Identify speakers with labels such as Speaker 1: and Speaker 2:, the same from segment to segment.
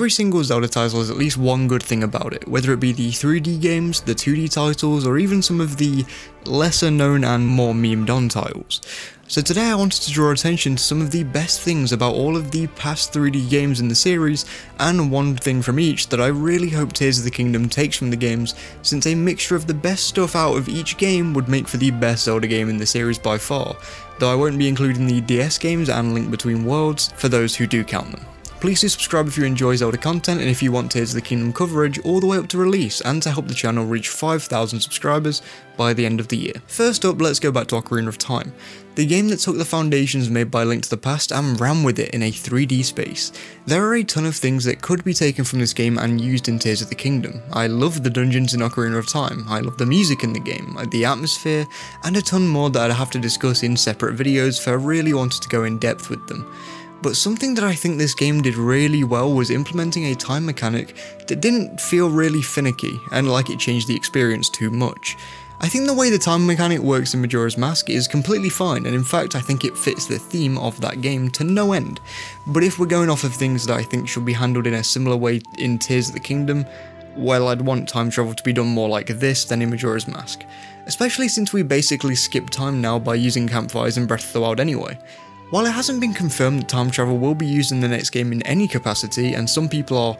Speaker 1: every single Zelda title has at least one good thing about it, whether it be the 3D games, the 2D titles, or even some of the lesser known and more memed on titles. So today I wanted to draw attention to some of the best things about all of the past 3D games in the series, and one thing from each that I really hope Tears of the Kingdom takes from the games, since a mixture of the best stuff out of each game would make for the best Zelda game in the series by far, though I won't be including the DS games and Link Between Worlds for those who do count them. Please do subscribe if you enjoy Zelda content and if you want Tears of the Kingdom coverage all the way up to release and to help the channel reach 5,000 subscribers by the end of the year. First up, let's go back to Ocarina of Time, the game that took the foundations made by Link to the Past and ran with it in a 3D space. There are a ton of things that could be taken from this game and used in Tears of the Kingdom. I love the dungeons in Ocarina of Time, I love the music in the game, the atmosphere, and a ton more that I'd have to discuss in separate videos if I really wanted to go in depth with them. But something that I think this game did really well was implementing a time mechanic that didn't feel really finicky and like it changed the experience too much. I think the way the time mechanic works in Majora's Mask is completely fine, and in fact, I think it fits the theme of that game to no end. But if we're going off of things that I think should be handled in a similar way in Tears of the Kingdom, well, I'd want time travel to be done more like this than in Majora's Mask. Especially since we basically skip time now by using campfires in Breath of the Wild anyway. While it hasn't been confirmed that time travel will be used in the next game in any capacity, and some people are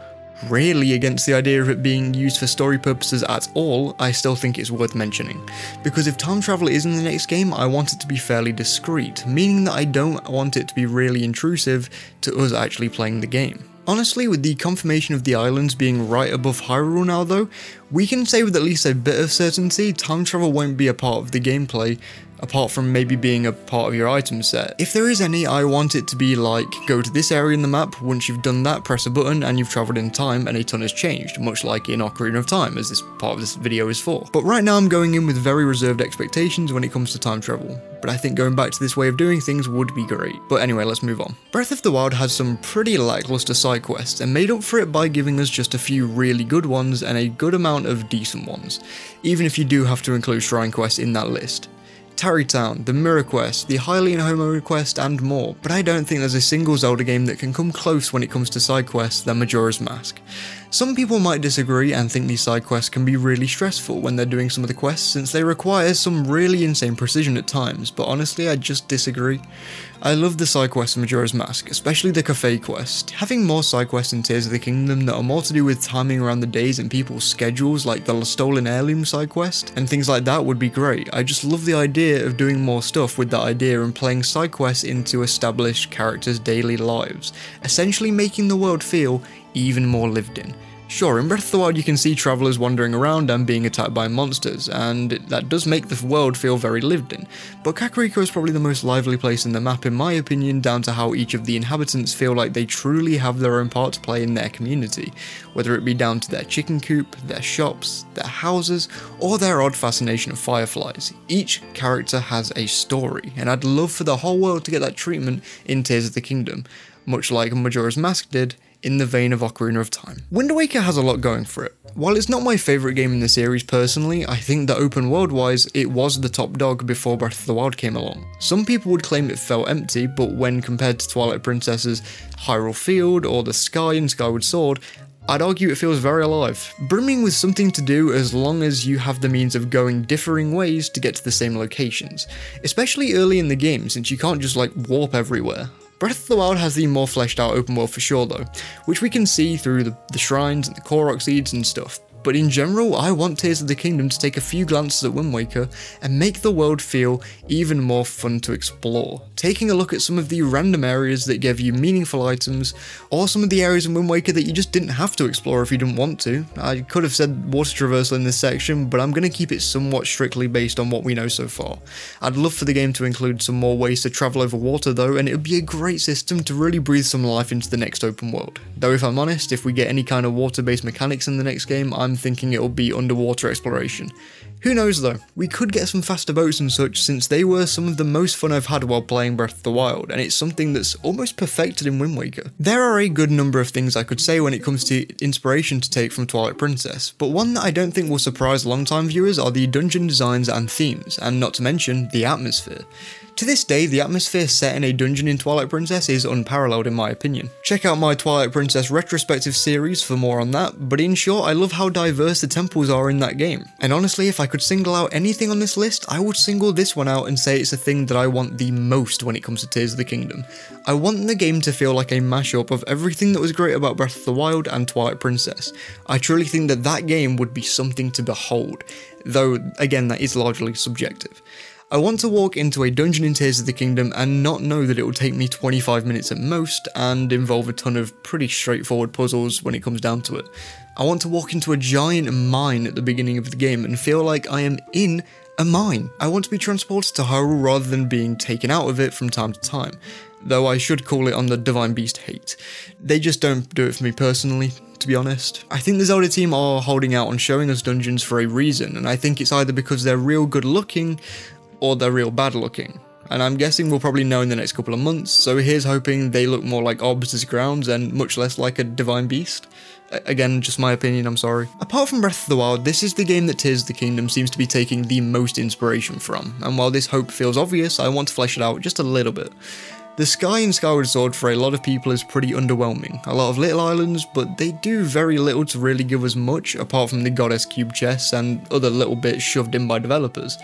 Speaker 1: really against the idea of it being used for story purposes at all, I still think it's worth mentioning. Because if time travel is in the next game, I want it to be fairly discreet, meaning that I don't want it to be really intrusive to us actually playing the game. Honestly, with the confirmation of the islands being right above Hyrule now though, we can say with at least a bit of certainty time travel won't be a part of the gameplay, apart from maybe being a part of your item set. If there is any, I want it to be like, go to this area in the map, once you've done that, press a button and you've travelled in time and a ton has changed, much like in Ocarina of Time, as this part of this video is for. But right now I'm going in with very reserved expectations when it comes to time travel, but I think going back to this way of doing things would be great. But anyway, let's move on. Breath of the Wild has some pretty lackluster side quests and made up for it by giving us just a few really good ones and a good amount of decent ones, even if you do have to include shrine quests in that list. Tarrey Town, the Mirror Quest, the Hylian Homeowner Quest, and more, but I don't think there's a single Zelda game that can come close when it comes to side quests than Majora's Mask. Some people might disagree and think these side quests can be really stressful when they're doing some of the quests since they require some really insane precision at times, but honestly I just disagree. I love the side quests in Majora's Mask, especially the Kafei quest. Having more side quests in Tears of the Kingdom that are more to do with timing around the days and people's schedules like the stolen heirloom side quest and things like that would be great. I just love the idea of doing more stuff with that idea and playing side quests into established characters' daily lives, essentially making the world feel even more lived in. Sure, in Breath of the Wild you can see travellers wandering around and being attacked by monsters, and that does make the world feel very lived in, but Kakariko is probably the most lively place in the map in my opinion down to how each of the inhabitants feel like they truly have their own part to play in their community, whether it be down to their chicken coop, their shops, their houses, or their odd fascination of fireflies. Each character has a story, and I'd love for the whole world to get that treatment in Tears of the Kingdom, much like Majora's Mask did in the vein of Ocarina of Time. Wind Waker has a lot going for it. While it's not my favourite game in the series personally, I think that open world wise, it was the top dog before Breath of the Wild came along. Some people would claim it felt empty, but when compared to Twilight Princess's Hyrule Field or the Sky and Skyward Sword, I'd argue it feels very alive, brimming with something to do as long as you have the means of going differing ways to get to the same locations, especially early in the game since you can't just like warp everywhere. Breath of the Wild has the more fleshed out open world for sure though, which we can see through the, the shrines and the Korok seeds and stuff, but in general, I want Tears of the Kingdom to take a few glances at Wind Waker and make the world feel even more fun to explore. Taking a look at some of the random areas that give you meaningful items, or some of the areas in Wind Waker that you just didn't have to explore if you didn't want to. I could have said water traversal in this section, but I'm going to keep it somewhat strictly based on what we know so far. I'd love for the game to include some more ways to travel over water though, and it would be a great system to really breathe some life into the next open world. Though if I'm honest, if we get any kind of water-based mechanics in the next game, I'm thinking it'll be underwater exploration. Who knows though, we could get some faster boats and such since they were some of the most fun I've had while playing Breath of the Wild, and it's something that's almost perfected in Wind Waker. There are a good number of things I could say when it comes to inspiration to take from Twilight Princess, but one that I don't think will surprise long-time viewers are the dungeon designs and themes, and not to mention the atmosphere. To this day, the atmosphere set in a dungeon in Twilight Princess is unparalleled in my opinion. Check out my Twilight Princess retrospective series for more on that, but in short, I love how diverse the temples are in that game. And honestly, if I could single out anything on this list, I would single this one out and say it's the thing that I want the most when it comes to Tears of the Kingdom. I want the game to feel like a mashup of everything that was great about Breath of the Wild and Twilight Princess. I truly think that that game would be something to behold, though again that is largely subjective. I want to walk into a dungeon in Tears of the Kingdom and not know that it will take me 25 minutes at most and involve a ton of pretty straightforward puzzles when it comes down to it. I want to walk into a giant mine at the beginning of the game and feel like I am in a mine. I want to be transported to Hyrule rather than being taken out of it from time to time, though I should call it on the Divine Beast hate. They just don't do it for me personally, to be honest. I think the Zelda team are holding out on showing us dungeons for a reason, and I think it's either because they're real good looking or they're real bad looking. And I'm guessing we'll probably know in the next couple of months, so here's hoping they look more like Arbiter's Grounds and much less like a Divine Beast. Again, just my opinion, I'm sorry. Apart from Breath of the Wild, this is the game that Tears of the Kingdom seems to be taking the most inspiration from, and while this hope feels obvious, I want to flesh it out just a little bit. The sky in Skyward Sword for a lot of people is pretty underwhelming. A lot of little islands, but they do very little to really give us much, apart from the Goddess Cube chests and other little bits shoved in by developers.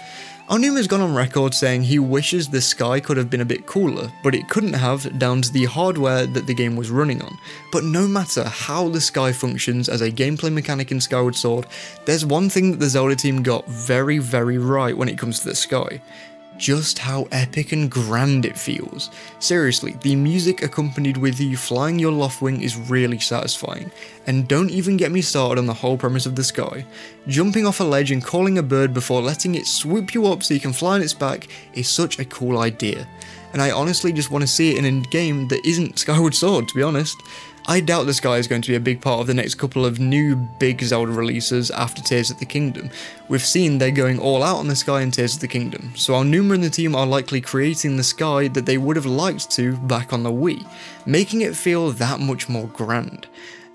Speaker 1: Aonuma's gone on record saying he wishes the sky could have been a bit cooler, but it couldn't have down to the hardware that the game was running on. But no matter how the sky functions as a gameplay mechanic in Skyward Sword, there's one thing that the Zelda team got very, very right when it comes to the sky just how epic and grand it feels. Seriously, the music accompanied with you flying your Loftwing is really satisfying. And don't even get me started on the whole premise of the sky. Jumping off a ledge and calling a bird before letting it swoop you up so you can fly on its back is such a cool idea. And I honestly just want to see it in a game that isn't Skyward Sword, to be honest. I doubt the sky is going to be a big part of the next couple of new big Zelda releases after Tears of the Kingdom. We've seen they're going all out on the sky in Tears of the Kingdom, so our Aonuma and the team are likely creating the sky that they would have liked to back on the Wii, making it feel that much more grand.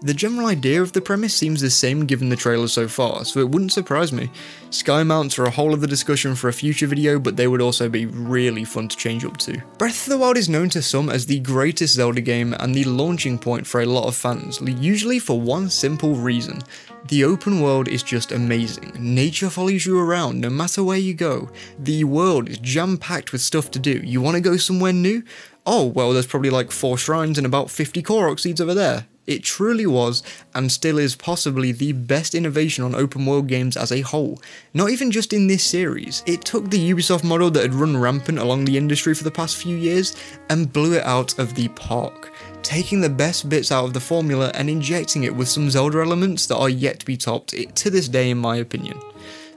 Speaker 1: The general idea of the premise seems the same given the trailer so far, so it wouldn't surprise me. Sky mounts are a whole other discussion for a future video, but they would also be really fun to change up to. Breath of the Wild is known to some as the greatest Zelda game and the launching point for a lot of fans, usually for one simple reason. The open world is just amazing. Nature follows you around no matter where you go. The world is jam packed with stuff to do. You want to go somewhere new? Oh, well, there's probably like 4 shrines and about 50 Korok seeds over there. It truly was, and still is possibly the best innovation on open world games as a whole. Not even just in this series. It took the Ubisoft model that had run rampant along the industry for the past few years and blew it out of the park. Taking the best bits out of the formula and injecting it with some Zelda elements that are yet to be topped, to this day in my opinion.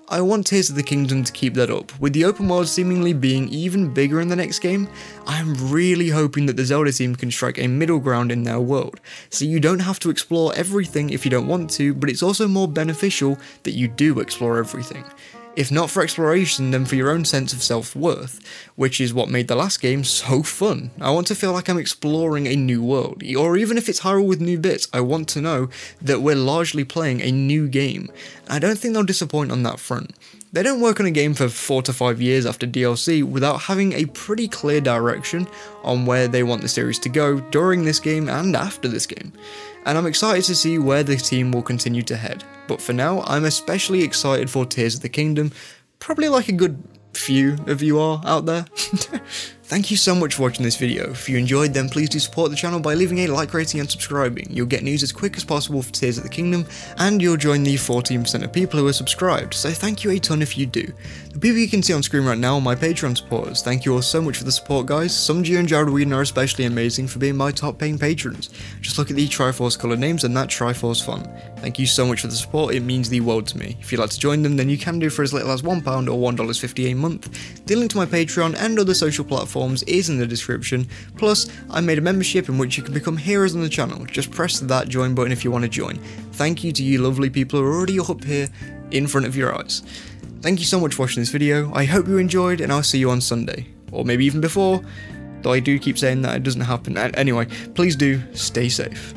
Speaker 1: I want Tears of the Kingdom to keep that up. With the open world seemingly being even bigger in the next game, I am really hoping that the Zelda team can strike a middle ground in their world, so you don't have to explore everything if you don't want to, but it's also more beneficial that you do explore everything. If not for exploration, then for your own sense of self worth, which is what made the last game so fun. I want to feel like I'm exploring a new world, or even if it's Hyrule with new bits, I want to know that we're largely playing a new game. I don't think they'll disappoint on that front. They don't work on a game for 4 to 5 years after DLC without having a pretty clear direction on where they want the series to go during this game and after this game. And I'm excited to see where the team will continue to head. But for now, I'm especially excited for Tears of the Kingdom, probably like a good few of you are out there. Thank you so much for watching this video. If you enjoyed then please do support the channel by leaving a like rating and subscribing. You'll get news as quick as possible for Tears of the Kingdom and you'll join the 14% of people who are subscribed, so thank you a ton if you do. The people you can see on screen right now are my Patreon supporters. Thank you all so much for the support guys. Somji and Jared Whedon are especially amazing for being my top paying patrons. Just look at the Triforce colour names and that Triforce font. Thank you so much for the support, it means the world to me. If you'd like to join them then you can do for as little as £1 or $1.50 a month. The link to my Patreon and other social platforms platforms is in the description. Plus, I made a membership in which you can become heroes on the channel. Just press that join button if you want to join. Thank you to you lovely people who are already up here in front of your eyes. Thank you so much for watching this video. I hope you enjoyed and I'll see you on Sunday. Or maybe even before, though I do keep saying that it doesn't happen. Anyway, please do stay safe.